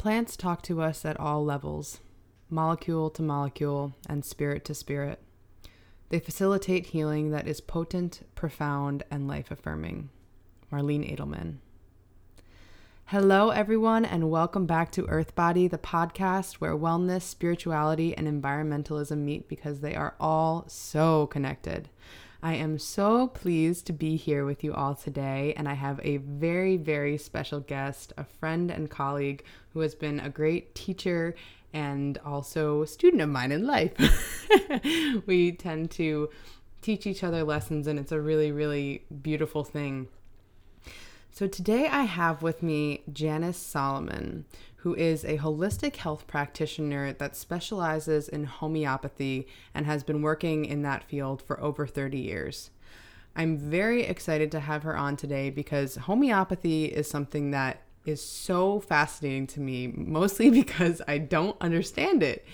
Plants talk to us at all levels molecule to molecule and spirit to spirit. They facilitate healing that is potent, profound, and life affirming. Marlene Edelman. Hello, everyone, and welcome back to Earth Body, the podcast where wellness, spirituality, and environmentalism meet because they are all so connected. I am so pleased to be here with you all today, and I have a very, very special guest, a friend and colleague who has been a great teacher and also a student of mine in life. we tend to teach each other lessons, and it's a really, really beautiful thing. So, today I have with me Janice Solomon, who is a holistic health practitioner that specializes in homeopathy and has been working in that field for over 30 years. I'm very excited to have her on today because homeopathy is something that is so fascinating to me, mostly because I don't understand it.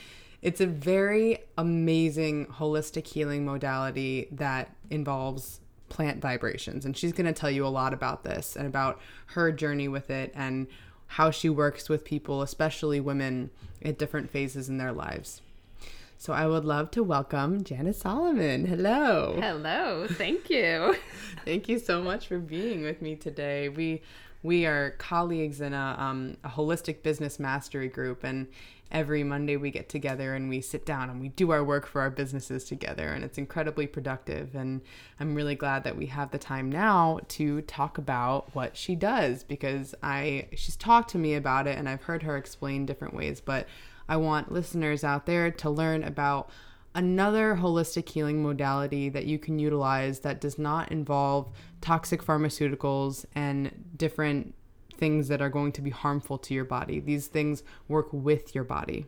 It's a very amazing holistic healing modality that involves plant vibrations. And she's going to tell you a lot about this and about her journey with it and how she works with people, especially women, at different phases in their lives. So I would love to welcome Janice Solomon. Hello. Hello. Thank you. Thank you so much for being with me today. We we are colleagues in a, um, a holistic business mastery group and every Monday we get together and we sit down and we do our work for our businesses together and it's incredibly productive and I'm really glad that we have the time now to talk about what she does because I she's talked to me about it and I've heard her explain different ways but I want listeners out there to learn about another holistic healing modality that you can utilize that does not involve toxic pharmaceuticals and different things that are going to be harmful to your body. These things work with your body.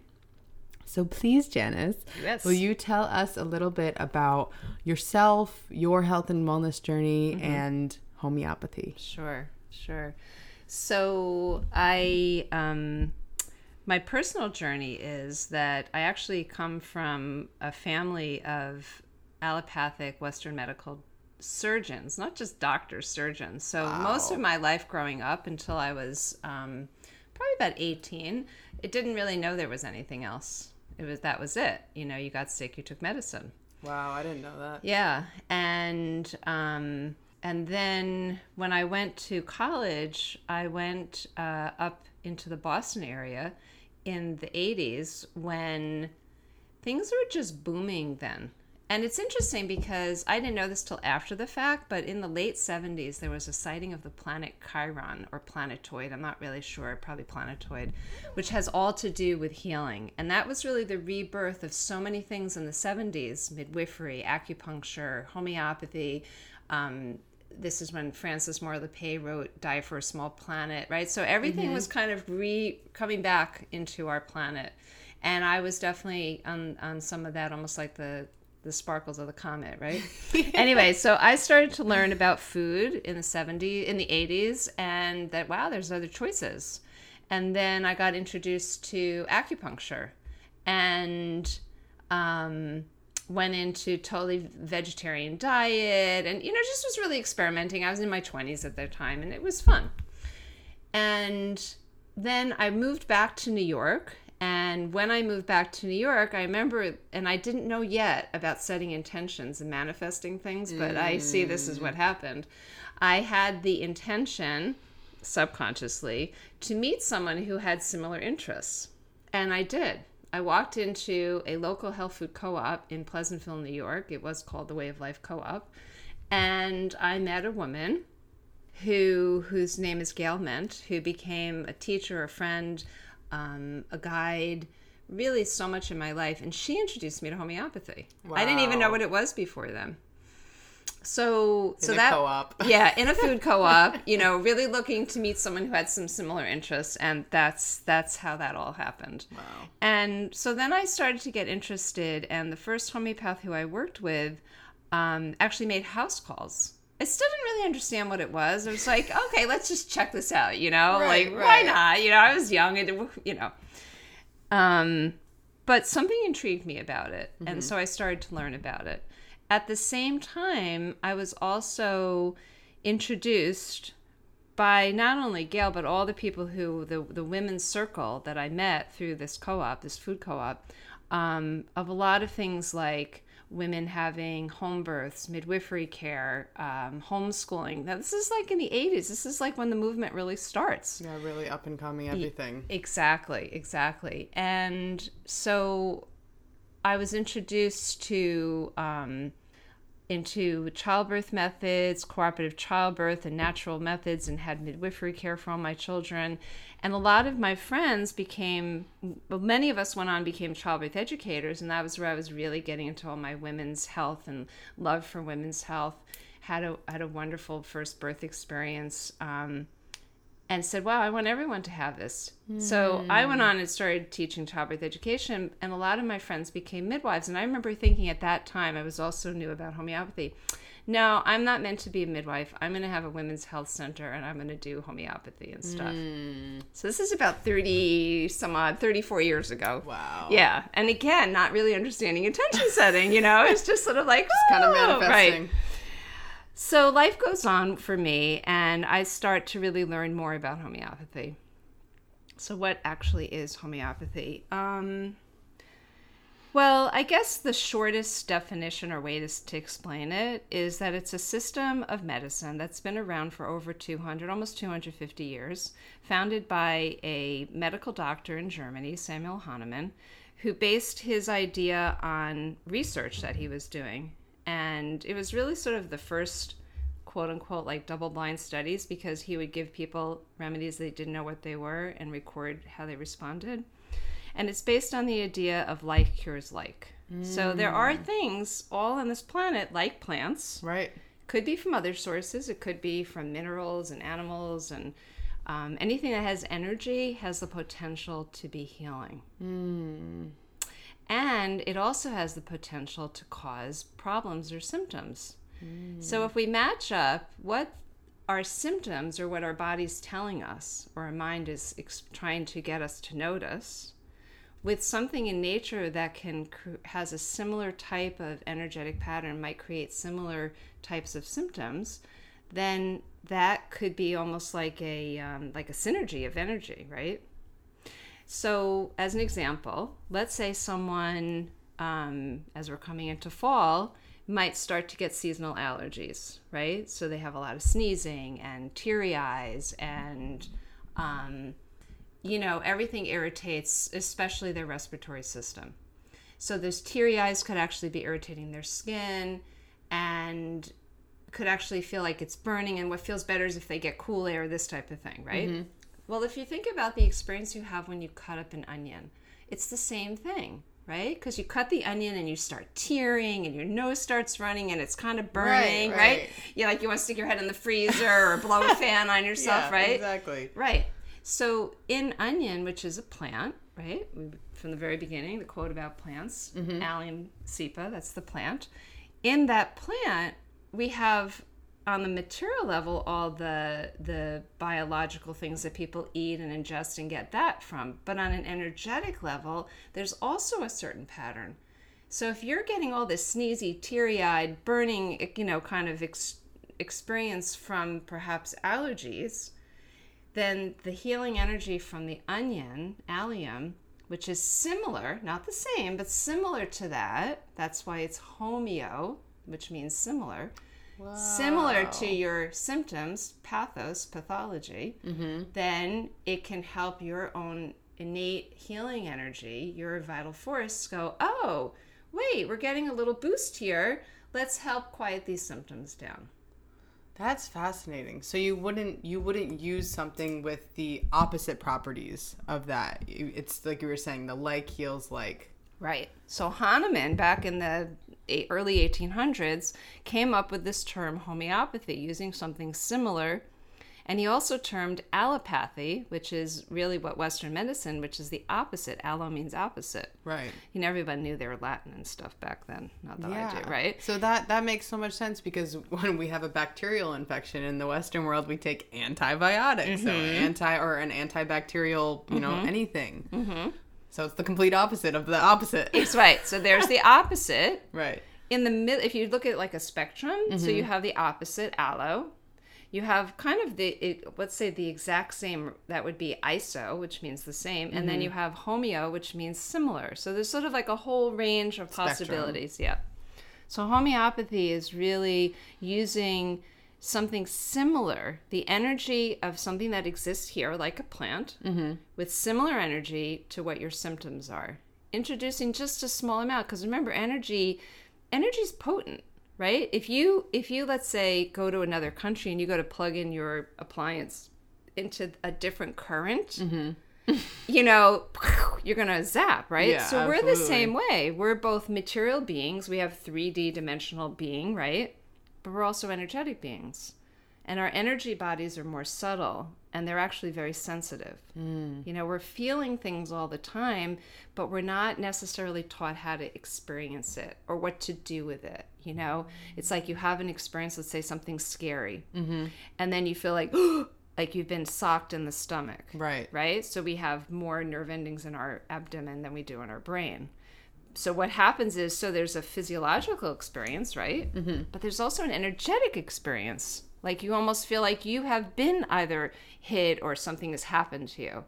So please, Janice, yes. will you tell us a little bit about yourself, your health and wellness journey, mm-hmm. and homeopathy? Sure, sure. So I, um, my personal journey is that I actually come from a family of allopathic Western medical surgeons, not just doctors, surgeons. So wow. most of my life growing up until I was um, probably about 18, it didn't really know there was anything else. It was that was it. You know, you got sick, you took medicine. Wow, I didn't know that. Yeah, and um, and then when I went to college, I went uh, up into the Boston area in the 80s when things were just booming then and it's interesting because I didn't know this till after the fact, but in the late 70s, there was a sighting of the planet Chiron or planetoid. I'm not really sure, probably planetoid, which has all to do with healing. And that was really the rebirth of so many things in the 70s midwifery, acupuncture, homeopathy. Um, this is when Frances Moore Lappé wrote Diet for a Small Planet, right? So everything mm-hmm. was kind of re coming back into our planet. And I was definitely on, on some of that, almost like the the sparkles of the comet, right? anyway, so I started to learn about food in the 70s, in the 80s, and that, wow, there's other choices. And then I got introduced to acupuncture and um, went into totally vegetarian diet and, you know, just was really experimenting. I was in my 20s at that time and it was fun. And then I moved back to New York and when I moved back to New York, I remember, and I didn't know yet about setting intentions and manifesting things, but mm. I see this is what mm. happened. I had the intention, subconsciously, to meet someone who had similar interests. And I did. I walked into a local health food co op in Pleasantville, New York. It was called the Way of Life Co op. And I met a woman who whose name is Gail Ment, who became a teacher, a friend, um, a guide, really so much in my life. And she introduced me to homeopathy. Wow. I didn't even know what it was before then. So, in so that co-op. yeah, in a food co-op, you know, really looking to meet someone who had some similar interests, and that's that's how that all happened. Wow. And so then I started to get interested, and the first homeopath who I worked with um, actually made house calls I still didn't really understand what it was. I was like, okay, let's just check this out, you know? Right, like, right. why not? You know, I was young and, you know. Um, but something intrigued me about it. Mm-hmm. And so I started to learn about it. At the same time, I was also introduced by not only Gail but all the people who the the women's circle that I met through this co-op, this food co-op, um, of a lot of things like women having home births, midwifery care, um, homeschooling. Now, this is like in the 80s. This is like when the movement really starts. Yeah, really up and coming everything. Exactly, exactly. And so I was introduced to um, into childbirth methods, cooperative childbirth, and natural methods, and had midwifery care for all my children. And a lot of my friends became, well, many of us went on became childbirth educators, and that was where I was really getting into all my women's health and love for women's health. Had a had a wonderful first birth experience. Um, and said, Wow, I want everyone to have this. Mm. So I went on and started teaching childbirth education, and a lot of my friends became midwives. And I remember thinking at that time, I was also new about homeopathy. No, I'm not meant to be a midwife. I'm going to have a women's health center and I'm going to do homeopathy and stuff. Mm. So this is about 30 some odd 34 years ago. Wow. Yeah. And again, not really understanding intention setting, you know, it's just sort of like oh, kind of manifesting. Right. So life goes on for me, and I start to really learn more about homeopathy. So, what actually is homeopathy? Um, well, I guess the shortest definition or way to, to explain it is that it's a system of medicine that's been around for over 200, almost 250 years, founded by a medical doctor in Germany, Samuel Hahnemann, who based his idea on research that he was doing and it was really sort of the first quote unquote like double blind studies because he would give people remedies they didn't know what they were and record how they responded and it's based on the idea of like cures like mm. so there are mm. things all on this planet like plants right could be from other sources it could be from minerals and animals and um, anything that has energy has the potential to be healing mm. And it also has the potential to cause problems or symptoms. Mm. So if we match up what our symptoms or what our body's telling us, or our mind is ex- trying to get us to notice, with something in nature that can has a similar type of energetic pattern, might create similar types of symptoms, then that could be almost like a um, like a synergy of energy, right? So, as an example, let's say someone, um, as we're coming into fall, might start to get seasonal allergies, right? So they have a lot of sneezing and teary eyes, and, um, you know, everything irritates, especially their respiratory system. So those teary eyes could actually be irritating their skin and could actually feel like it's burning. And what feels better is if they get cool air, this type of thing, right? Mm-hmm. Well, if you think about the experience you have when you cut up an onion, it's the same thing, right? Because you cut the onion and you start tearing and your nose starts running and it's kind of burning, right? right? right? You like you want to stick your head in the freezer or blow a fan on yourself, yeah, right? Exactly. Right. So in onion, which is a plant, right? From the very beginning, the quote about plants, mm-hmm. Allium cepa, that's the plant. In that plant, we have on the material level all the the biological things that people eat and ingest and get that from. But on an energetic level there's also a certain pattern. So if you're getting all this sneezy teary-eyed burning you know kind of ex- experience from perhaps allergies then the healing energy from the onion allium which is similar not the same but similar to that that's why it's homeo which means similar wow. similar to your symptoms, pathos, pathology, mm-hmm. then it can help your own innate healing energy, your vital force go, oh, wait, we're getting a little boost here. Let's help quiet these symptoms down. That's fascinating. So you wouldn't you wouldn't use something with the opposite properties of that. It's like you were saying, the like heals like. Right. So Hahnemann back in the early 1800s came up with this term homeopathy using something similar and he also termed allopathy, which is really what Western medicine, which is the opposite. Allo means opposite. Right. You know, everybody knew they were Latin and stuff back then. Not that yeah. I do, right? So that that makes so much sense because when we have a bacterial infection in the Western world, we take antibiotics, mm-hmm. so anti or an antibacterial, you mm-hmm. know, anything. Mm-hmm. So it's the complete opposite of the opposite. It's right. So there's the opposite. right. In the mid, if you look at like a spectrum, mm-hmm. so you have the opposite allo, you have kind of the it, let's say the exact same that would be iso which means the same and then you have homeo which means similar so there's sort of like a whole range of possibilities yeah so homeopathy is really using something similar the energy of something that exists here like a plant mm-hmm. with similar energy to what your symptoms are. Introducing just a small amount because remember energy energy is potent right? If you if you let's say go to another country and you go to plug in your appliance into a different current mm-hmm. you know you're gonna zap right? Yeah, so we're the same way. We're both material beings. We have 3d dimensional being right but we're also energetic beings. And our energy bodies are more subtle and they're actually very sensitive. Hmm. You know we're feeling things all the time but we're not necessarily taught how to experience it or what to do with it you know? It's like you have an experience let's say something scary mm-hmm. and then you feel like like you've been socked in the stomach Right. right? So we have more nerve endings in our abdomen than we do in our brain so what happens is so there's a physiological experience right mm-hmm. but there's also an energetic experience like you almost feel like you have been either hit or something has happened to you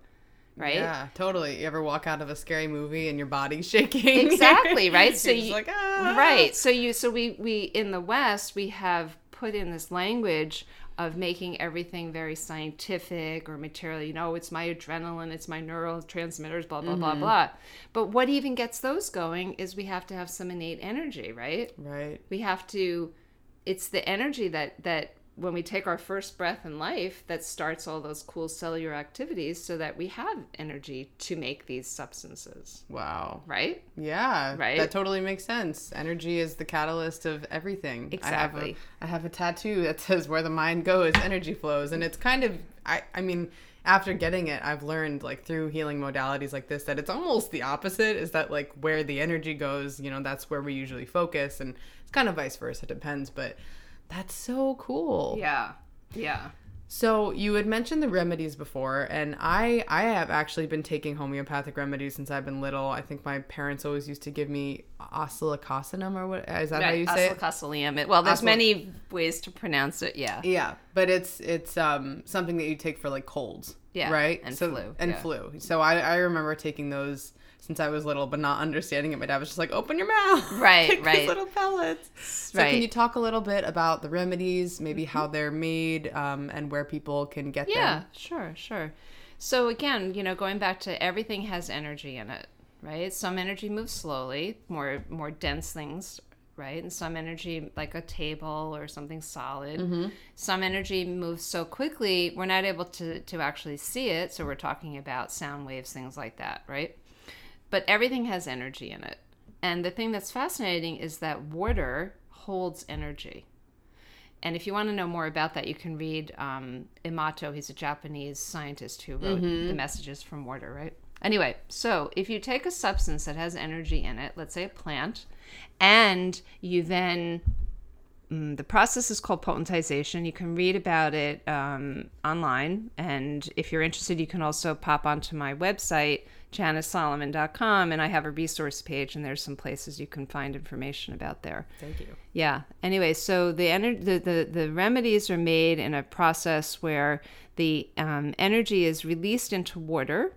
right Yeah, totally. You ever walk out of a scary movie and your body's shaking? exactly right so You're you like, "Ah." right so you so we we in the west we have put in this language of making everything very scientific or material you know it's my adrenaline it's my neurotransmitters blah blah Mm-hmm. blah blah but what even gets those going is we have to have some innate energy right Right. we have to it's the energy that that when we take our first breath in life that starts all those cool cellular activities so that we have energy to make these substances Wow. right Yeah. Right? That totally makes sense. Energy is the catalyst of everything. Exactly. I have a, I have a tattoo that says where the mind goes, energy flows. And it's kind of, I, I mean, after getting it, I've learned like through healing modalities like this that it's almost the opposite is that like where the energy goes, you know, that's where we usually focus. And it's kind of vice versa. It depends. But that's so cool. yeah yeah So you had mentioned the remedies before, and I I have actually been taking homeopathic remedies since I've been little. I think my parents always used to give me oscillococcinum or what is that how you say it? It- Well, there's Oscill- many ways to pronounce it. Yeah. Yeah, but it's it's um something that you take for like colds. Yeah, Right. and so, flu, And yeah. flu. So I I remember taking those since I was little, but not understanding it. My dad was just like, "Open your mouth." Right, Take these right. little pellets. So Right. can you talk a little bit about the remedies, maybe how they're made, um, and where people can get Yeah, them? Yeah, sure, sure. So again, you know, going back to everything has energy in it, right? Some energy moves slowly, more more dense things, right? And some energy like a table or something solid. Some energy moves so quickly we're not able to to actually see it. So we're talking about sound waves, things like that, right? But everything has energy in it. And the thing that's fascinating is that water holds energy. And if you want to know more about that, you can read um, Emoto. He's a Japanese scientist who wrote The Messages from Water, right? Anyway, so if you take a substance that has energy in it, let's say a plant, and you then Mm, the process is called potentization. You can read about it um, online. And if you're interested, you can also pop onto my website, janicesolomon.com, and I have a resource page, and there's some places you can find information about there. Thank you. Yeah. Anyway, so the, ener- the, the, the remedies are made in a process where the um, energy is released into water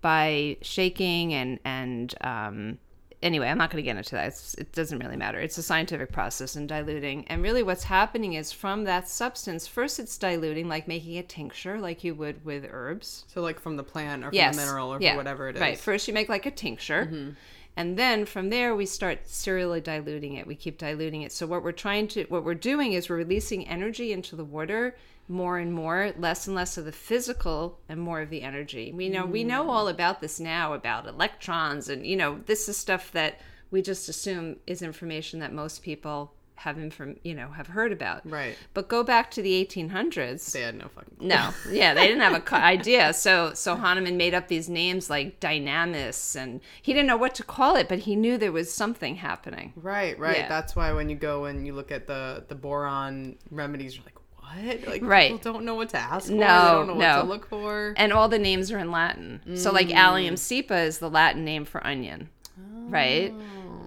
by shaking and, and um, anyway, I'm not going to get into that. It's, it doesn't really matter. It's a scientific process and diluting. And really, what's happening is from that substance, first it's diluting, like making a tincture, like you would with herbs. So like from the plant or from Yes. the mineral or Yeah. whatever it is. Right. First, you make like a tincture. Mm-hmm. And then from there, we start serially diluting it. We keep diluting it. So what we're trying to, what we're doing is we're releasing energy into the water more and more, less and less of the physical and more of the energy. We know we know mm. all about this now about electrons, and you know this is stuff that we just assume is information that most people have inform, you know, have heard about. Right. But go back to the 1800s. They had no fucking. No, yeah, they didn't have a co- idea. So so Hahnemann made up these names like dynamis, and he didn't know what to call it, but he knew there was something happening. Right, right. Yeah. That's why when you go and you look at the the Boiron remedies, you're like, what? Like Right. people don't know what to ask for. No, they don't know no. what to look for. And all the names are in Latin. So like allium cepa is the Latin name for onion, right?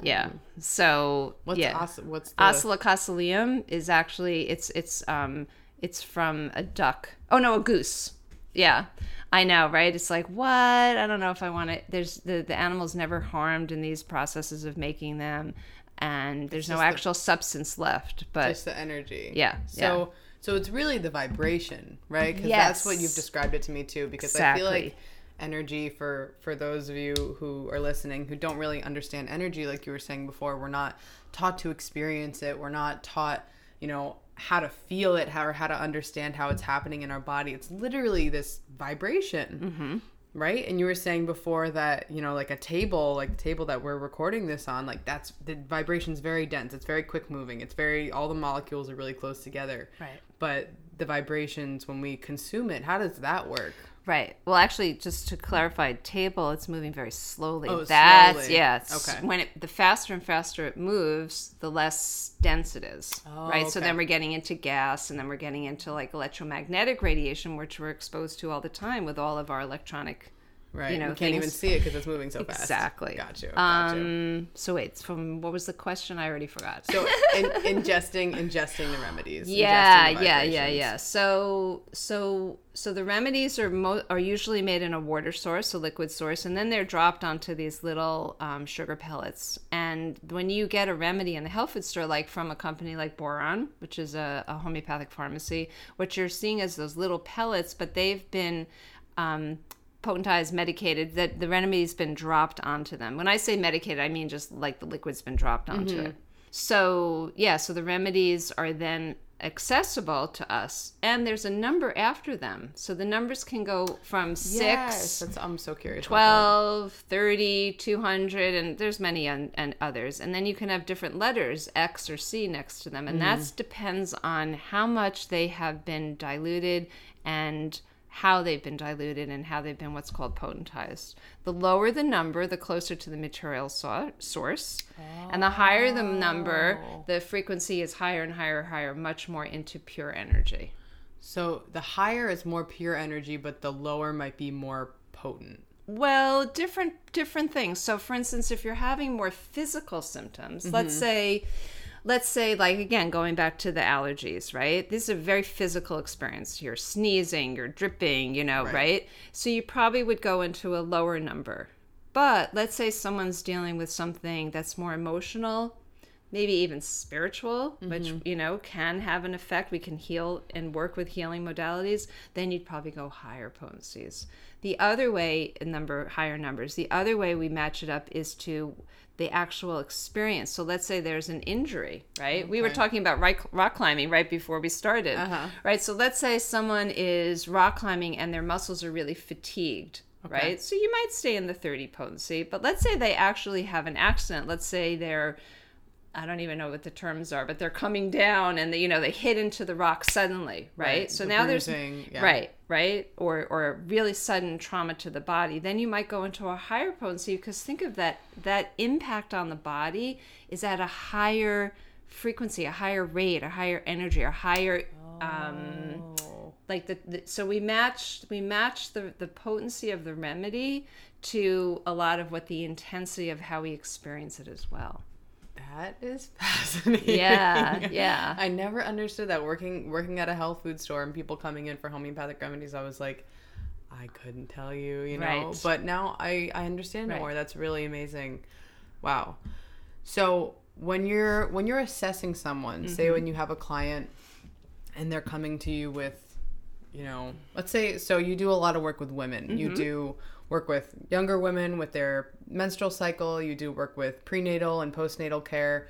Yeah. So What's yeah. os- what's the is actually it's it's um it's from a duck. Oh no, a goose. Yeah. I know, right? It's like, what? I don't know if I want it. There's the the animal's never harmed in these processes of making them and there's no just the- actual substance left, but Just the energy. Yeah, So so it's really the vibration, right? Because that's what you've described it to me too. Because I feel like energy for for those of you who are listening who don't really understand energy, like you were saying before, we're not taught to experience it. We're not taught, you know, how to feel it, how or how to understand how it's happening in our body. It's literally this vibration. Mm-hmm. Right? And you were saying before that, you know, like a table, like the table that we're recording this on, like that's the vibration's very dense. It's very quick moving. It's very all the molecules are really close together. Right. But the vibrations when we consume it, how does that work? Right. Well, actually, just to clarify, table it's moving very slowly. Oh, That's slowly. yeah. Okay. When it the faster and faster it moves, the less dense it is. Oh, right. So then we're getting into gas, and then we're getting into like electromagnetic radiation, which we're exposed to all the time with all of our electronic. Right. You know, you can't even see it because it's moving so fast. Exactly. Got you. Got you. Um. So wait. From what was the question? I already forgot. So in, ingesting, ingesting the remedies. yeah the yeah yeah yeah so so so the remedies are mo- are usually made in a water source a liquid source and then they're dropped onto these little um, sugar pellets and when you get a remedy in the health food store like from a company like Boiron which is a, a homeopathic pharmacy what you're seeing is those little pellets but they've been um, potentized medicated that the remedy's been dropped onto them when i say medicated i mean just like the liquid's been dropped onto Mm-hmm. it so yeah so the remedies are then accessible to us and there's a number after them so the numbers can go from 6 Yes, that's, I'm so curious. about 12 30 200 and there's many and, and others and then you can have different letters x or c next to them and Mm-hmm. that depends on how much they have been diluted and how they've been diluted and how they've been what's called potentized the lower the number the closer to the material so- source and the higher the number Oh. the frequency is higher and higher and higher much more into pure energy So the higher is more pure energy, but the lower might be more potent. Well, different different things. So for instance, if you're having more physical symptoms, Mm-hmm. let's say let's say like again going back to the allergies, right? This is a very physical experience. You're sneezing, you're dripping, you know, Right. right? So you probably would go into a lower number. But let's say someone's dealing with something that's more emotional, maybe even spiritual, which you know can have an effect. We can heal and work with healing modalities. Then you'd probably go higher potencies. The other way, a number higher numbers. The other way we match it up is to the actual experience. So let's say there's an injury, right? We were talking about rock, climbing right before we started, Uh-huh. right? So let's say someone is rock climbing and their muscles are really fatigued. Right. So you might stay in the 30 potency, but let's say they actually have an accident. Let's say they're I don't even know what the terms are, but they're coming down and they, you know they hit into the rock suddenly, right? Right, So the now bruising, there's yeah. right, right, or or really sudden trauma to the body. Then you might go into a higher potency because think of that that impact on the body is at a higher frequency, a higher rate, a higher energy, a higher um, Oh. like the, the so we match we match the the potency of the remedy to a lot of what the intensity of how we experience it as well. That is fascinating. Yeah, yeah. I never understood that working working at a health food store and people coming in for homeopathic remedies. I was like, I couldn't tell you, you know. Right. But now I I understand Right. more. That's really amazing. Wow. So when you're when you're assessing someone, say Mm-hmm. when you have a client and they're coming to you with, you know, let's say so you do a lot of work with women. Mm-hmm. You do work with younger women with their menstrual cycle. You do work with prenatal and postnatal care.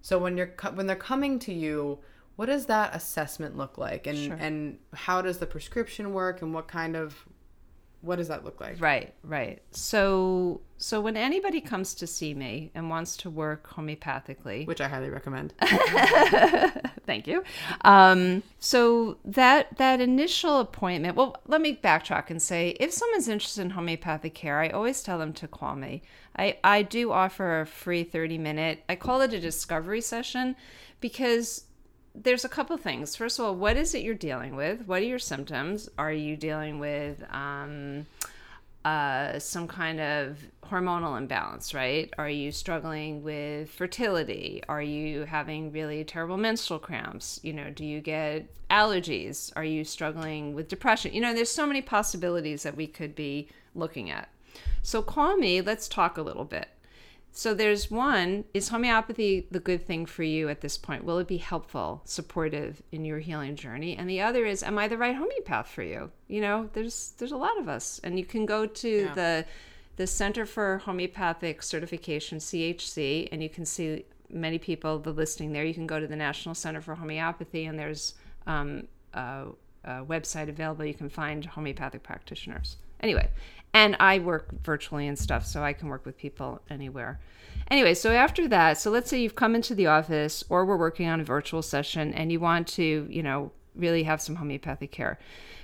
So when you're when they're coming to you, what does that assessment look like, and Sure. and how does the prescription work, and what kind of what does that look like? Right, right. So so when anybody comes to see me and wants to work homeopathically, Which I highly recommend. Thank you. Um, so that that initial appointment. Well, let me backtrack and say, if someone's interested in homeopathic care, I always tell them to call me. I I do offer a free thirty minute. I call it a discovery session because there's a couple things. First of all, what is it you're dealing with? What are your symptoms? Are you dealing with um, uh, some kind of hormonal imbalance, right? Are you struggling with fertility? Are you having really terrible menstrual cramps? You know, do you get allergies? Are you struggling with depression? You know, there's so many possibilities that we could be looking at. So call me, let's talk a little bit. So there's one is homeopathy the good thing for you at this point? Will it be helpful, supportive in your healing journey? And the other is am I the right homeopath for you? You know, there's there's a lot of us and you can go to yeah. the the Center for Homeopathic Certification CHC and you can see many people the listing there. You can go to the National Center for Homeopathy and there's um, a, a website available. You can find homeopathic practitioners. Anyway, and I work virtually and stuff, so I can work with people anywhere. Anyway, so after that, so let's say you've come into the office or we're working on a virtual session and you want to, you know, really have some homeopathic care.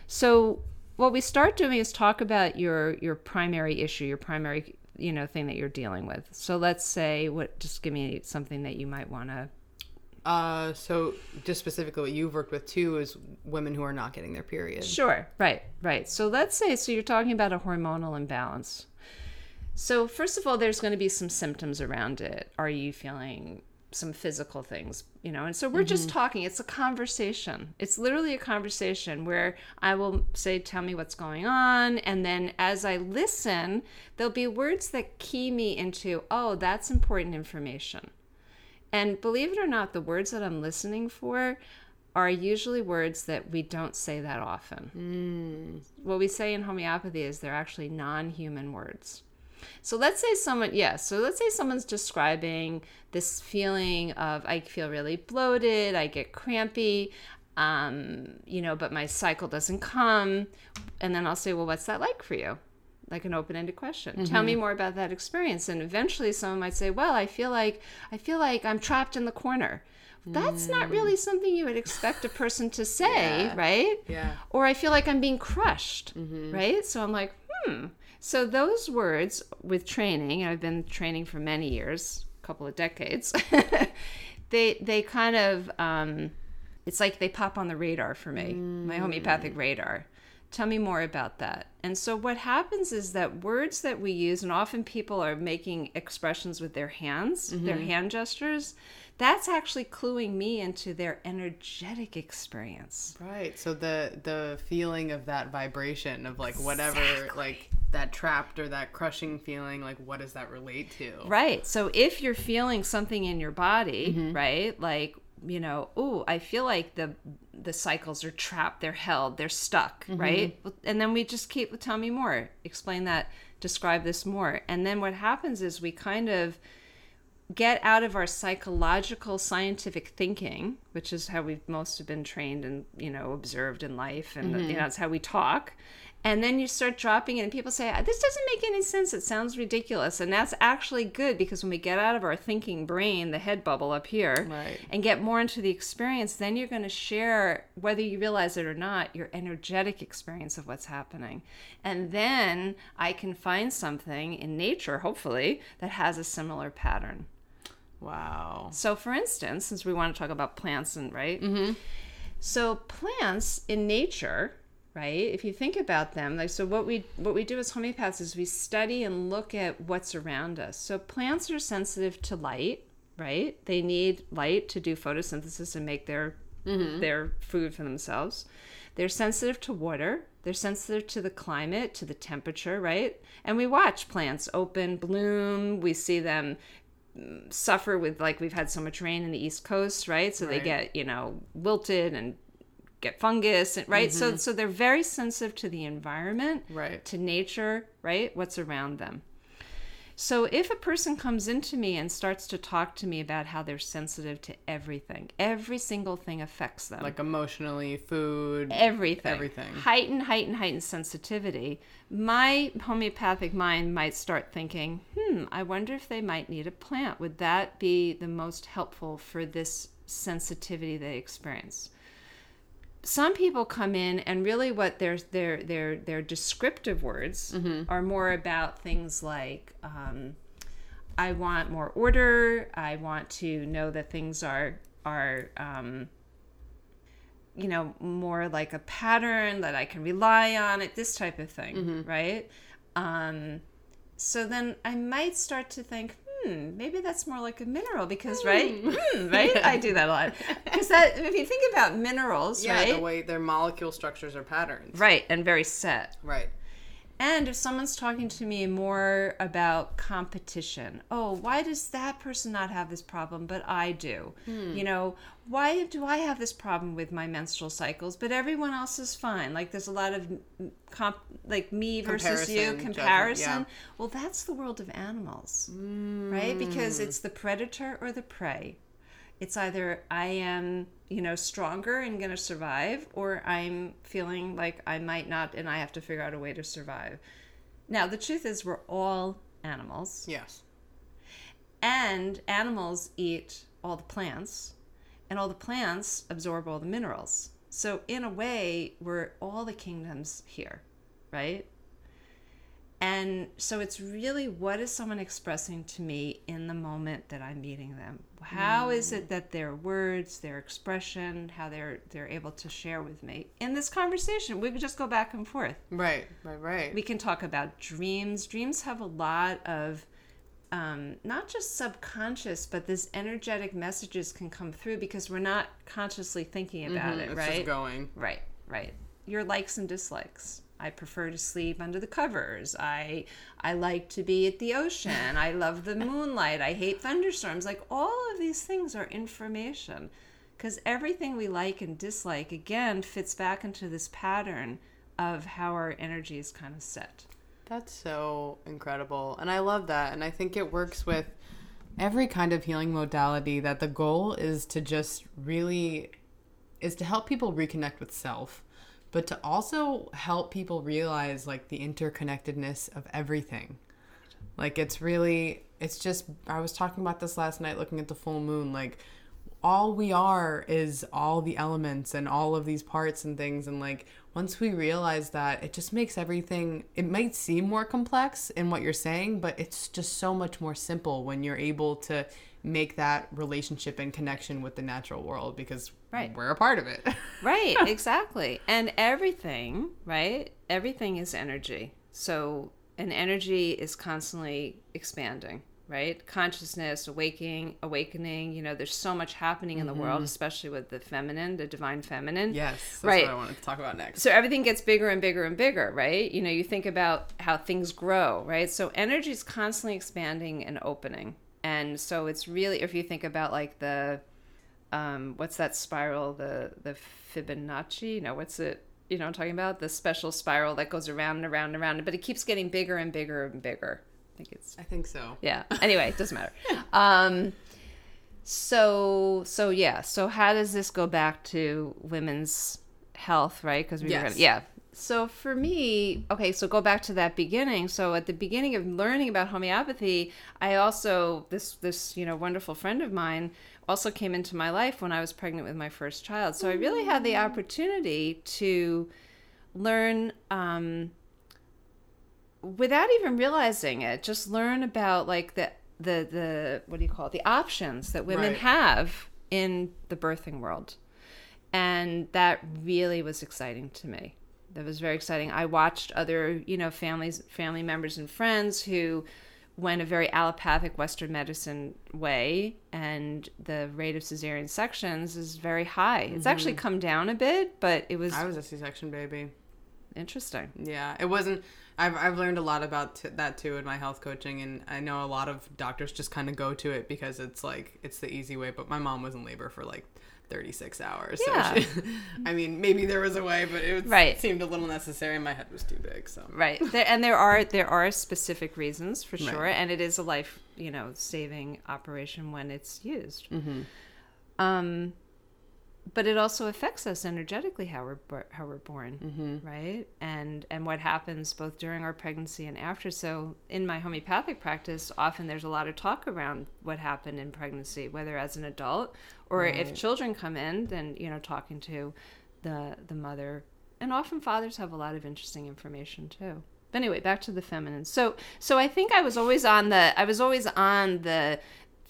So what we start doing is talk about your your primary issue, your primary, you know, thing that you're dealing with. So let's say what just give me something that you might want to uh, so just specifically what you've worked with too is women who are not getting their period. Sure. Right. Right. So let's say so you're talking about a hormonal imbalance. So first of all, there's going to be some symptoms around it. Are you feeling some physical things, you know? And so we're mm-hmm. just talking. It's a conversation. It's literally a conversation where I will say, "Tell me what's going on," and then as I listen, there'll be words that key me into, "Oh, that's important information." And believe it or not, the words that I'm listening for are usually words that we don't say that often. Mm. What we say in homeopathy is they're actually non human words. So let's say someone, yes, yeah, so let's say someone's describing this feeling of I feel really bloated, I get crampy, um, you know, but my cycle doesn't come. And then I'll say, well, what's that like for you? Like an open-ended question mm-hmm. tell me mm-hmm. more about that experience and eventually someone might say well i feel like i feel like i'm trapped in the corner that's mm. not really something you would expect a person to say yeah. right yeah or i feel like i'm being crushed mm-hmm. right so i'm like hmm so those words with training i've been training for many years a couple of decades they they kind of um, it's like they pop on the radar for me mm. my homeopathic radar Tell me more about that. And so, what happens is that words that we use, and often people are making expressions with their hands, mm-hmm. their hand gestures, that's actually cluing me into their energetic experience. Right. So the the feeling of that vibration of like whatever exactly. like that trapped or that crushing feeling like what does that relate to right so if you're feeling something in your body mm-hmm. right like you know, oh, I feel like the the cycles are trapped, they're held, they're stuck, mm-hmm. right? And then we just keep tell me more, explain that, describe this more. And then what happens is we kind of get out of our psychological scientific thinking, which is how we've most have been trained and, you know, observed in life and mm-hmm. you know, that's how we talk and then you start dropping it and people say this doesn't make any sense. It sounds ridiculous. And that's actually good because when we get out of our thinking brain the head bubble up here right. and get more into the experience then you're going to share whether you realize it or not your energetic experience of what's happening. And then i can find something in nature hopefully that has a similar pattern. Wow. So for instance since we want to talk about plants and right? Mm-hmm. so plants in nature right? If you think about them like so what we what we do as homeopaths is we study and look at what's around us. So plants are sensitive to light right? They need light to do photosynthesis and make their mm-hmm. their food for themselves. They're sensitive to water. They're sensitive to the climate to the temperature right? And we watch plants open bloom. We see them mm, suffer with like we've had so much rain in the east coast right? So right. they get you know wilted and get fungus right? Mm-hmm. so so they're very sensitive to the environment right. to nature right? What's around them. So if a person comes into me and starts to talk to me about how they're sensitive to everything every single thing affects them. Like emotionally food everything. everything. Heighten heighten heighten sensitivity. My homeopathic mind might start thinking hmm i wonder if they might need a plant. Would that be the most helpful for this sensitivity they experience some people come in and really what their their their their descriptive words mm-hmm. are more about things like um, I want more order. I want to know that things are are um, you know more like a pattern that I can rely on. It this type of thing, mm-hmm. right? Um, so then I might start to think, hmm, maybe that's more like a mineral because, right? Hmm, right? I do that a lot. Because that, if you think about minerals, Yeah, right? the way their molecule structures are patterns. Right, and very set. Right. And if someone's talking to me more about competition, oh, why does that person not have this problem, but I do? You know, why do I have this problem with my menstrual cycles, but everyone else is fine? Like there's a lot of mm, comp, like me versus you Comparison, judgment, comparison. yeah. Well, that's the world of animals, right? Because it's the predator or the prey. It's either I am, you know, stronger and going to survive, or I'm feeling like I might not and I have to figure out a way to survive. Now, the truth is, we're all animals, Yes. and animals eat all the plants, and all the plants absorb all the minerals. So, in a way, we're all the kingdoms here, right? And so it's really what is someone expressing to me in the moment that I'm meeting them? How is it that their words, their expression, how they're they're able to share with me in this conversation? We could just go back and forth. Right. Right. Right. We can talk about dreams. Dreams have a lot of um, not just subconscious, but this energetic messages can come through because we're not consciously thinking about it, it's right? just going. Right, right. Your likes and dislikes. I prefer to sleep under the covers. I I like to be at the ocean. I love the moonlight. I hate thunderstorms. Like all of these things are information cuz everything we like and dislike again fits back into this pattern of how our energy is kind of set. That's so incredible. And I love that. And I think it works with every kind of healing modality that the goal is to just really is to help people reconnect with self, but to also help people realize like the interconnectedness of everything. Like it's really it's just I was talking about this last night looking at the full moon like all we are is all the elements and all of these parts and things and like once we realize that it just makes everything it might seem more complex in what you're saying but it's just so much more simple when you're able to make that relationship and connection with the natural world because Right. we're a part of it Right, exactly. And everything, right? Everything is energy. So an energy is constantly expanding, right? Consciousness, awakening, awakening, you know, there's so much happening in the world, mm-hmm. especially with the feminine, the divine feminine. yes that's Right. what i wanted to talk about next So everything gets bigger and bigger and bigger, right? You know, you think about how things grow, right? So energy is constantly expanding and opening. And so it's really if you think about like the um what's that spiral, the the Fibonacci? No, what's it? You know what I'm talking about? The special spiral that goes around and around and around, but it keeps getting bigger and bigger and bigger. I think it's i think so yeah anyway it doesn't matter um so so yeah so how does this go back to women's health right because we were Yes. gonna, yeah so for me okay so go back to that beginning. So at the beginning of learning about homeopathy i also this this you know wonderful friend of mine also came into my life when i was pregnant with my first child. So i really had the opportunity to learn um without even realizing it just learn about like the the the what do you call it? The options that women Right. have in the birthing world. And that really was exciting to me that was very exciting. I watched other you know families family members and friends who went a very allopathic western medicine way and the rate of cesarean sections is very high. It's actually mm-hmm. come down a bit but it was i was a c-section baby. Interesting. Yeah, it wasn't. I've I've learned a lot about t- that too in my health coaching, and I know a lot of doctors just kind of go to it because it's like it's the easy way. But my mom was in labor for like. 36 hours. Yeah. So she, I mean, maybe there was a way, but it was, Right. seemed a little necessary. My head was too big. So, right there, and there are there are specific reasons for Right. sure and it is a life you know saving operation when it's used mm-hmm. um but it also affects us energetically how we're how we're born Mm-hmm. right? And and what happens both during our pregnancy and after. So in my homeopathic practice often there's a lot of talk around what happened in pregnancy whether as an adult or if children come in then you know talking to the the mother. And often fathers have a lot of interesting information too. But anyway back to the feminine. So so i think i was always on the i was always on the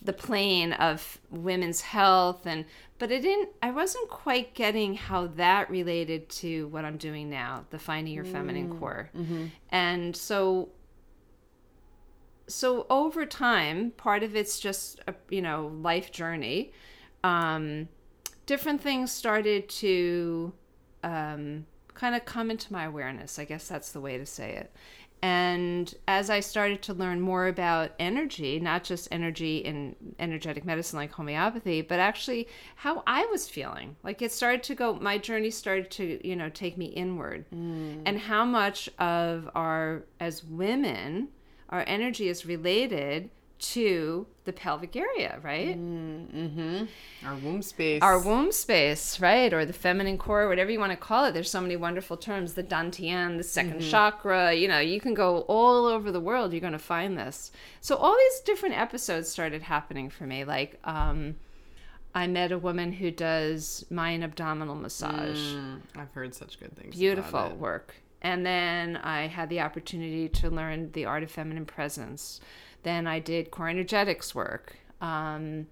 the plane of women's health and but it didn't i wasn't quite getting how that related to what i'm doing now the finding your feminine core. and so so over time part of it's just a you know life journey um different things started to um kind of come into my awareness i guess that's the way to say it and as I started to learn more about energy, not just energy in energetic medicine like homeopathy, but actually how I was feeling, like it started to go, my journey started to, you know, take me inward. Mm. And how much of our, as women, our energy is related to the pelvic area, right? Mm-hmm. Our womb space. Our womb space, right? Or the feminine core, whatever you want to call it. There's so many wonderful terms the dantian, the 2nd chakra. You know, you can go all over the world. You're going to find this. So all these different episodes started happening for me. Like, um, I met a woman who does Mayan abdominal massage Mm, I've heard such good things. beautiful About it. work. And then I had the opportunity to learn the art of feminine presence. Then I did core energetics work. Um,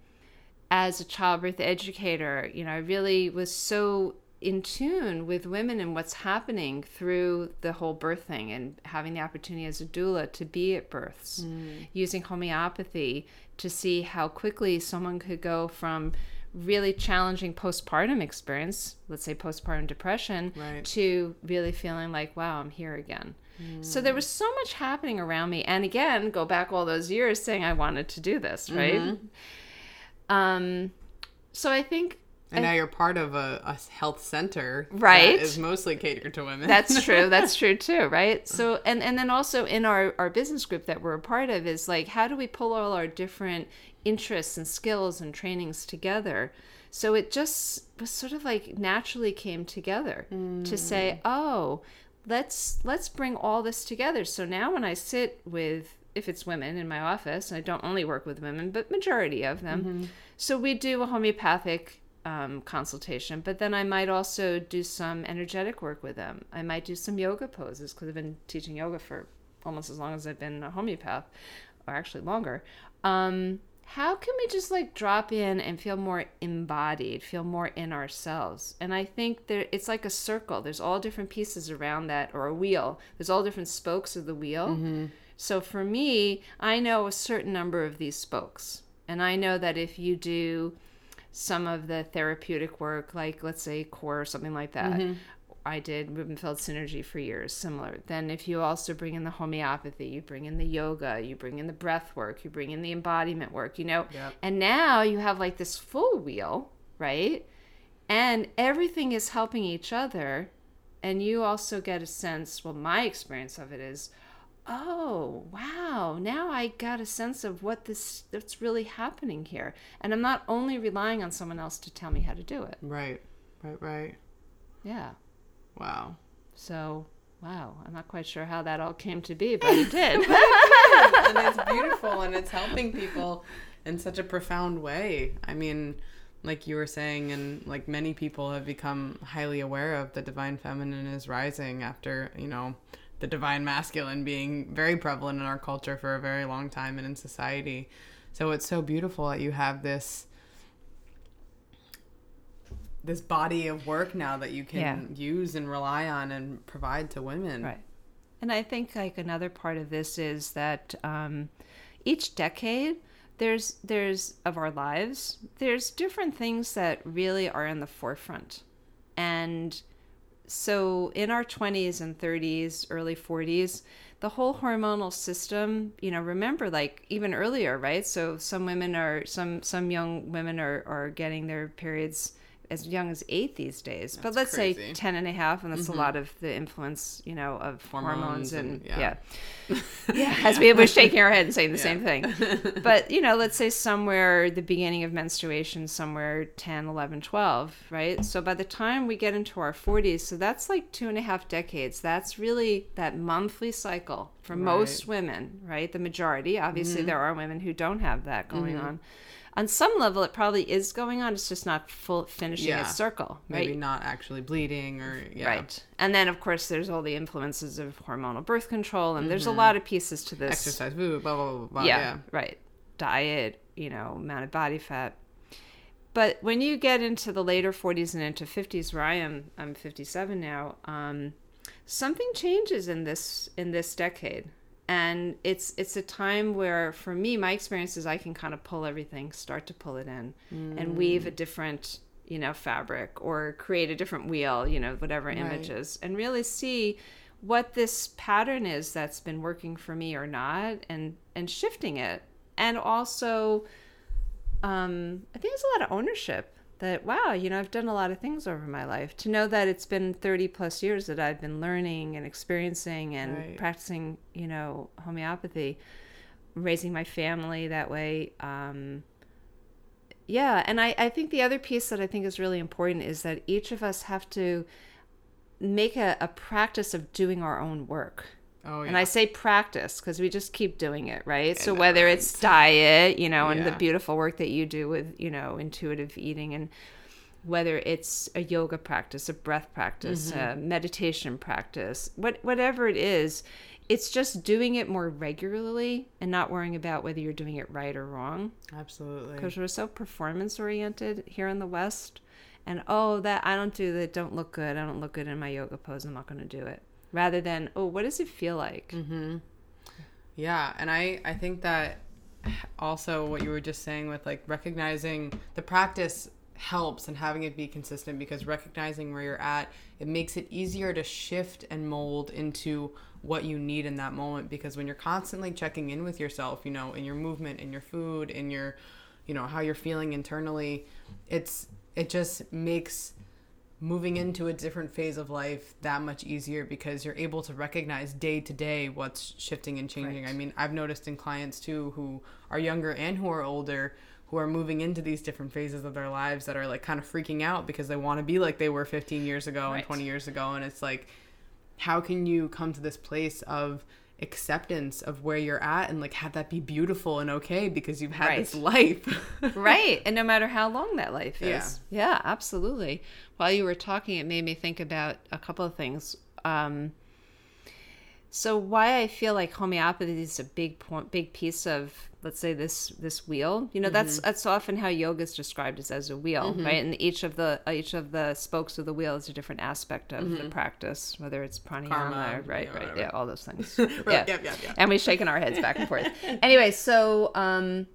as a childbirth educator, you know, I really was so in tune with women and what's happening through the whole birth thing and having the opportunity as a doula to be at births, using homeopathy to see how quickly someone could go from really challenging postpartum experience, let's say postpartum depression, Right. to really feeling like, wow, I'm here again. So there was so much happening around me. And again, go back all those years saying I wanted to do this, right? Um, so I think And now you're part of a, a health center, Right. That is mostly catered to women. that's true. That's true too, right? So and and then also in our our business group that we're a part of is like how do we pull all our different interests and skills and trainings together? So it just was sort of like naturally came together to say, "Oh, let's let's bring all this together." So now when I sit with if it's women in my office, and I don't only work with women, but majority of them. So we do a homeopathic um, consultation, but then I might also do some energetic work with them. I might do some yoga poses because I've been teaching yoga for almost as long as I've been a homeopath, or actually longer. Um, how can we just like drop in and feel more embodied, feel more in ourselves? And I think there it's like a circle. There's all different pieces around that, or a wheel. There's all different spokes of the wheel. Mm-hmm. So for me, I know a certain number of these spokes. And I know that if you do some of the therapeutic work, like let's say core or something like that, mm-hmm. I did Rubenfeld Synergy for years, similar. Then if you also bring in the homeopathy, you bring in the yoga, you bring in the breath work, you bring in the embodiment work, you know, Yep. and now you have like this full wheel, right? And everything is helping each other. And you also get a sense, well, my experience of it is, oh wow now i got a sense of what this that's really happening here and i'm not only relying on someone else to tell me how to do it right, right, right. yeah Wow. so wow i'm not quite sure how that all came to be but it did and it's beautiful and it's helping people in such a profound way. I mean, like you were saying, and like many people have become highly aware of the divine feminine is rising after, you know, the divine masculine being very prevalent in our culture for a very long time and in society. So it's so beautiful that you have this this body of work now that you can Yeah. use and rely on and provide to women. right and i think like another part of this is that um, each decade there's there's of our lives there's different things that really are in the forefront and so in our 20s and 30s early 40s the whole hormonal system you know remember like even earlier right so some women are some some young women are are getting their periods as young as eight these days but let's crazy. say 10 and a half and that's a lot of the influence you know of hormones, Hormones and, and- yeah yeah. yeah, as we were shaking our head and saying the same thing. But, you know, let's say somewhere the beginning of menstruation, somewhere 10, 11, 12, right? So by the time we get into our 40s, so that's like two and a half decades. That's really that monthly cycle for most women, right? The majority. Obviously, Mm-hmm. there are women who don't have that going on. On some level, it probably is going on. It's just not full finishing Yeah. its circle, right? Maybe not actually bleeding or yeah. Right. And then, of course, there's all the influences of hormonal birth control, and there's a lot of pieces to this. exercise, blah blah blah. blah yeah, yeah. right. Diet, you know, amount of body fat. But when you get into the later 40s and into 50s, where I am, I'm 57 now. Um, something changes in this in this decade, and it's it's a time where, for me, my experience is I can kind of pull everything, start to pull it in, mm. and weave a different you know fabric or create a different wheel, you know, whatever right. images, and really see what this pattern is that's been working for me or not, and and shifting it, and also um, I think there's a lot of ownership that, wow, you know, I've done a lot of things over my life. To know that it's been 30 plus years that I've been learning and experiencing and right. practicing, you know, homeopathy, raising my family that way. Um, yeah. And I, I think the other piece that I think is really important is that each of us have to make a, a practice of doing our own work Oh, yeah. And I say practice because we just keep doing it, right? so whether it's diet, you know, yeah. and the beautiful work that you do with, you know, intuitive eating and whether it's a yoga practice, a breath practice, mm-hmm. a meditation practice, what whatever it is, it's just doing it more regularly and not worrying about whether you're doing it right or wrong. Absolutely. Because we're so performance oriented here in the West. And oh, that I don't do that, don't look good. I don't look good in my yoga pose. I'm not going to do it rather than oh what does it feel like mm-hmm. yeah and i i think that also what you were just saying with like recognizing the practice helps and having it be consistent because recognizing where you're at it makes it easier to shift and mold into what you need in that moment because when you're constantly checking in with yourself you know in your movement in your food in your you know how you're feeling internally it's it just makes moving into a different phase of life that much easier because you're able to recognize day to day what's shifting and changing. Right. I mean, I've noticed in clients too who are younger and who are older who are moving into these different phases of their lives that are like kind of freaking out because they want to be like they were 15 years ago right. and 20 years ago and it's like how can you come to this place of acceptance of where you're at and like have that be beautiful and okay because you've had right. this life. right. And no matter how long that life is. Yeah. yeah, absolutely. While you were talking, it made me think about a couple of things. Um, so why I feel like homeopathy is a big point, big piece of let's say this this wheel you know mm-hmm. that's that's often how yoga is described as as a wheel mm-hmm. right and each of the each of the spokes of the wheel is a different aspect of mm-hmm. the practice whether it's pranayama Karma, right yeah, right yeah all those things right, yeah. yeah yeah and we're shaking our heads back and forth anyway so um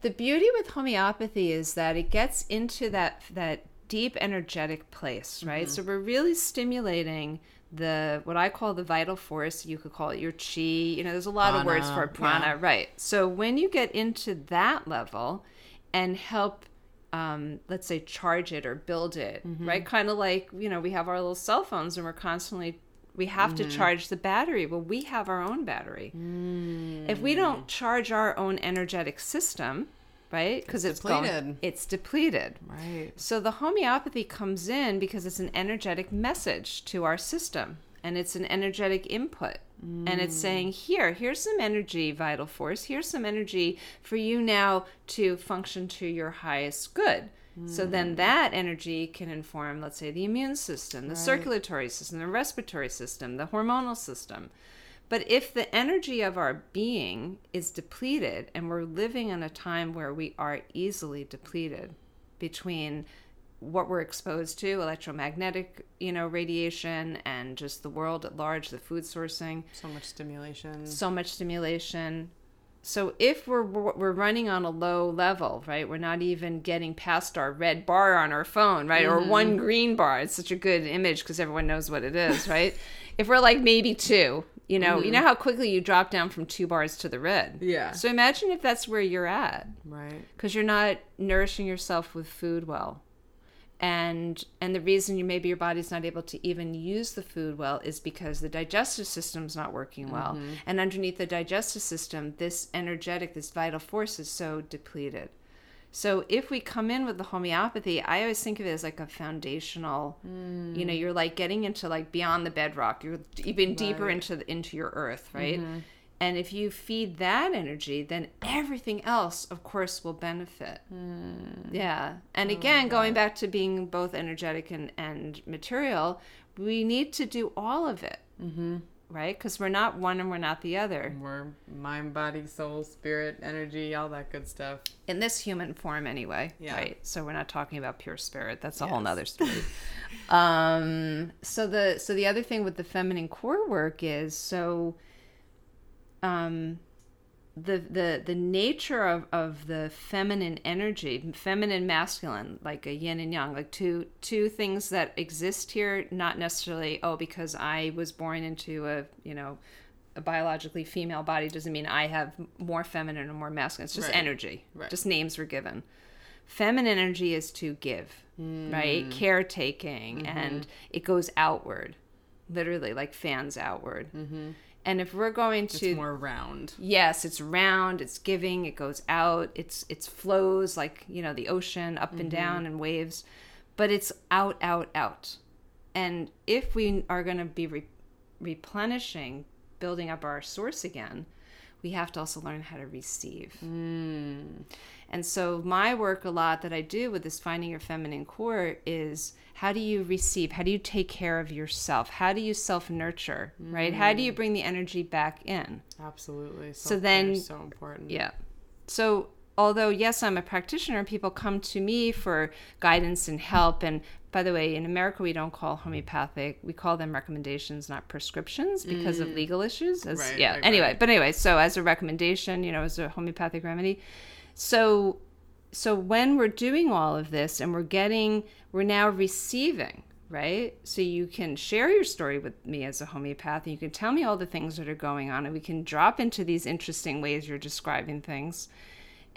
the beauty with homeopathy is that it gets into that that deep energetic place right mm-hmm. so we're really stimulating the what I call the vital force. You could call it your chi. You know, there's a lot prana, of words for it, prana, yeah. right? So when you get into that level and help, um, let's say, charge it or build it, mm-hmm. right? Kind of like you know we have our little cell phones and we're constantly we have mm-hmm. to charge the battery. Well, we have our own battery. Mm. If we don't charge our own energetic system, right? Because it's, it's, depleted. Going, it's depleted. Right. So the homeopathy comes in because it's an energetic message to our system and it's an energetic input. Mm. And it's mm. saying, here, here's some energy, vital force. Here's some energy for you now to function to your highest good. So then mm. that energy can inform, let's say, the immune system, the right. circulatory system, the respiratory system, the hormonal system. But if the energy of our being is depleted, and we're living in a time where we are easily depleted between what we're exposed to electromagnetic you know radiation and just the world at large the food sourcing. So much stimulation. So much stimulation. So if we're we're running on a low level right we're not even getting past our red bar on our phone right mm-hmm. or one green bar it's such a good image because everyone knows what it is right? If we're like maybe two you know, mm-hmm. you know how quickly you drop down from two bars to the red. Yeah. So imagine if that's where you're at. Right. Because you're not nourishing yourself with food well. And and the reason you maybe your body's not able to even use the food well is because the digestive system's not working well. Mm-hmm. And underneath the digestive system, this energetic, this vital force is so depleted. So if we come in with the homeopathy, I always think of it as like a foundational. Mm. You know, you're like getting into like beyond the bedrock. You're even right. deeper into the, into your earth, right? Mm-hmm. And if you feed that energy, then everything else, of course, will benefit. Mm. Yeah. And again, going back to being both energetic and, and material, we need to do all of it. Mm-hmm. Right? Because we're not one and we're not the other We're mind, body, soul, spirit, energy, all that good stuff. in this human form, anyway. Yeah. Right. So we're not talking about pure spirit. That's a whole nother story. um. So the so the other thing with the feminine core work is so. Um. The, the the nature of, of the feminine energy feminine masculine like a yin and yang like two two things that exist here not necessarily oh because i was born into a you know a biologically female body doesn't mean I have more feminine or more masculine. It's just Right. energy. Right. Just names were given. Feminine energy is to give, Mm. right? Caretaking, Mm-hmm. and it goes outward, literally like fans outward. Mm-hmm. And if we're going to It's more round. yes it's round it's giving it goes out it's it's flows like you know the ocean up Mm-hmm. and down and waves but it's out out out and if we are going to be re- replenishing building up our source again we have to also learn how to receive Mm. and so my work a lot that I do with this finding your feminine core is how do you receive? How do you take care of yourself? How do you self nurture? Right? How do you bring the energy back in? Absolutely. So Self-care then- so important. Yeah. So, although, yes, I'm a practitioner, people come to me for guidance and help. And by the way, in America, we don't call homeopathic, we call them recommendations, not prescriptions because of mm. legal issues. As, Right, yeah. right, anyway, right. but anyway, so as a recommendation, you know, as a homeopathic remedy. So, so when we're doing all of this and we're getting, we're now receiving, right? So you can share your story with me as a homeopath and you can tell me all the things that are going on and we can drop into these interesting ways you're describing things.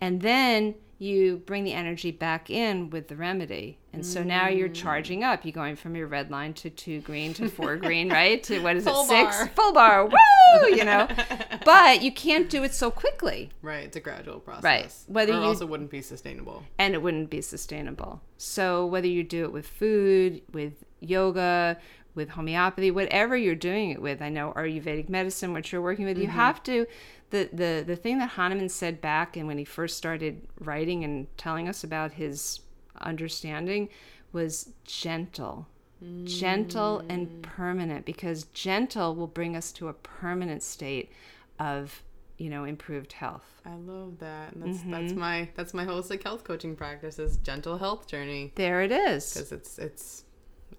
And then you bring the energy back in with the remedy. And so now you're Mm. charging up. You're going from your red line to two green to four green, right? To what is Full it? Six? bar. Full bar. Woo! You know? But you can't do it so quickly. Right. It's a gradual process. Right. Whether or you- also wouldn't be sustainable. and it wouldn't be sustainable. So whether you do it with food, with yoga, with homeopathy, whatever you're doing it with, I know Ayurvedic medicine, which you're working with, you have to. The, the the thing that Hahnemann said back and when he first started writing and telling us about his understanding was gentle gentle and permanent because gentle will bring us to a permanent state of you know improved health I love that. And that's Mm-hmm. that's my that's my holistic health coaching practice is gentle health journey there it is because it's it's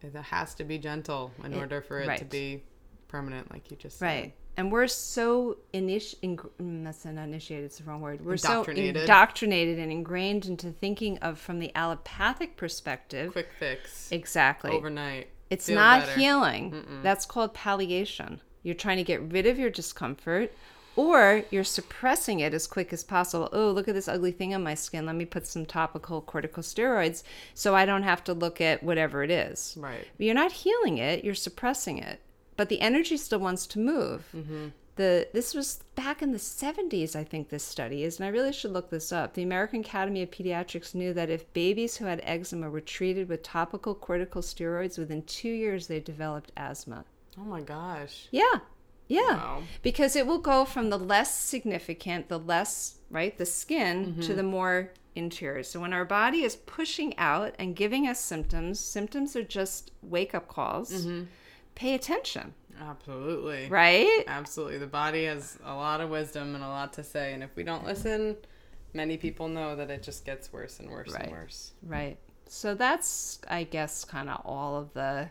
it has to be gentle in order for it to be permanent, like you just said. Right. And we're so initi- ing- mm, that's not initiated, it's the wrong word. We're Indoctrinated. so indoctrinated and ingrained into thinking of from the allopathic perspective. Quick fix Exactly. overnight. It's Feel not better. healing. That's called palliation. You're trying to get rid of your discomfort or you're suppressing it as quick as possible. Oh, look at this ugly thing on my skin. Let me put some topical corticosteroids so I don't have to look at whatever it is. Right. But you're not healing it, you're suppressing it. But the energy still wants to move. Mm-hmm. The this was back in the 70s, I think this study is, and I really should look this up. The American Academy of Pediatrics knew that if babies who had eczema were treated with topical corticosteroids, within two years they developed asthma. Oh my gosh. Yeah, yeah, Wow. because it will go from the less significant, the less right, the skin, to mm-hmm. the more interior. So when our body is pushing out and giving us symptoms, symptoms are just wake up calls. Mm-hmm. Pay attention, Absolutely. right? Absolutely. The body has a lot of wisdom and a lot to say. And if we don't listen, many people know that it just gets worse and worse Right. and worse. Right. So that's, I guess, kind of all of the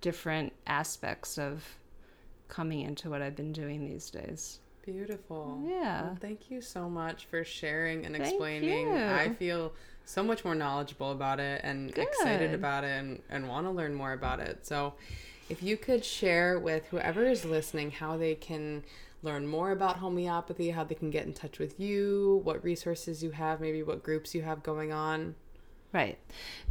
different aspects of coming into what I've been doing these days. Beautiful. Yeah. Well, thank you so much for sharing and explaining. I feel so much more knowledgeable about it and excited about it and, and want to learn more about it. So, if you could share with whoever is listening how they can learn more about homeopathy, how they can get in touch with you, what resources you have, maybe what groups you have going on. Right.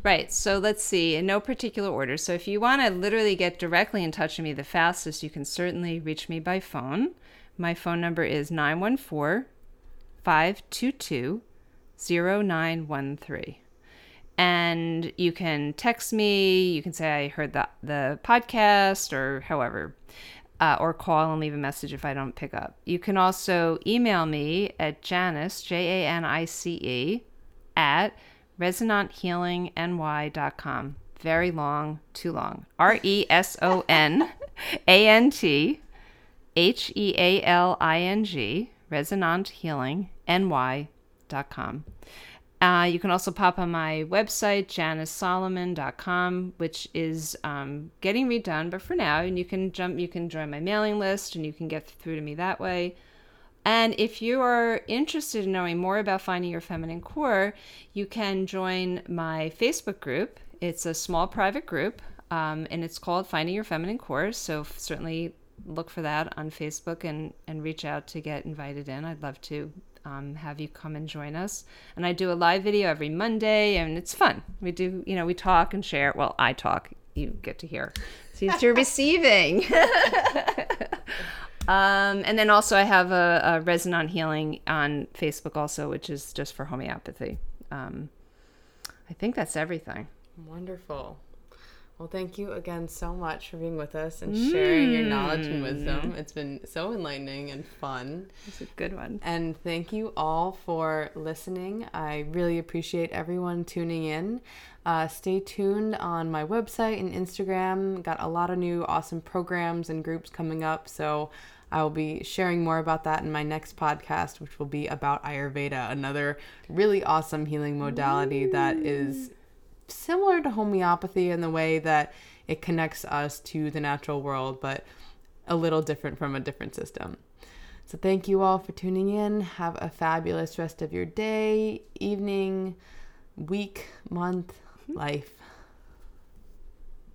Right. So let's see, in no particular order. So if you want to literally get directly in touch with me the fastest, you can certainly reach me by phone. My phone number is 914 522 0913. And you can text me, you can say I heard the, the podcast or however, uh, or call and leave a message if I don't pick up. You can also email me at Janice, J A N I C E, at resonanthealingny.com. Very long, too long. R E S O N A N T H E A L I N G, Resonant Healing, NY.com. Uh, you can also pop on my website, janicesolomon.com, which is um, getting redone, but for now, and you can jump, you can join my mailing list and you can get through to me that way. And if you are interested in knowing more about finding your feminine core, you can join my Facebook group. It's a small private group, um, and it's called Finding Your Feminine Core. So certainly look for that on Facebook and, and reach out to get invited in. I'd love to um, have you come and join us. And I do a live video every Monday, and it's fun. We do, you know, we talk and share. Well, I talk, you get to hear. Since you're receiving. um, and then also, I have a, a Resonant Healing on Facebook, also, which is just for homeopathy. Um, I think that's everything. Wonderful. Well, thank you again so much for being with us and sharing your knowledge and wisdom. It's been so enlightening and fun. It's a good one. And thank you all for listening. I really appreciate everyone tuning in. Uh, stay tuned on my website and Instagram. Got a lot of new awesome programs and groups coming up. So I will be sharing more about that in my next podcast, which will be about Ayurveda, another really awesome healing modality that is similar to homeopathy in the way that it connects us to the natural world, but a little different from a different system. So, thank you all for tuning in. Have a fabulous rest of your day, evening, week, month, life.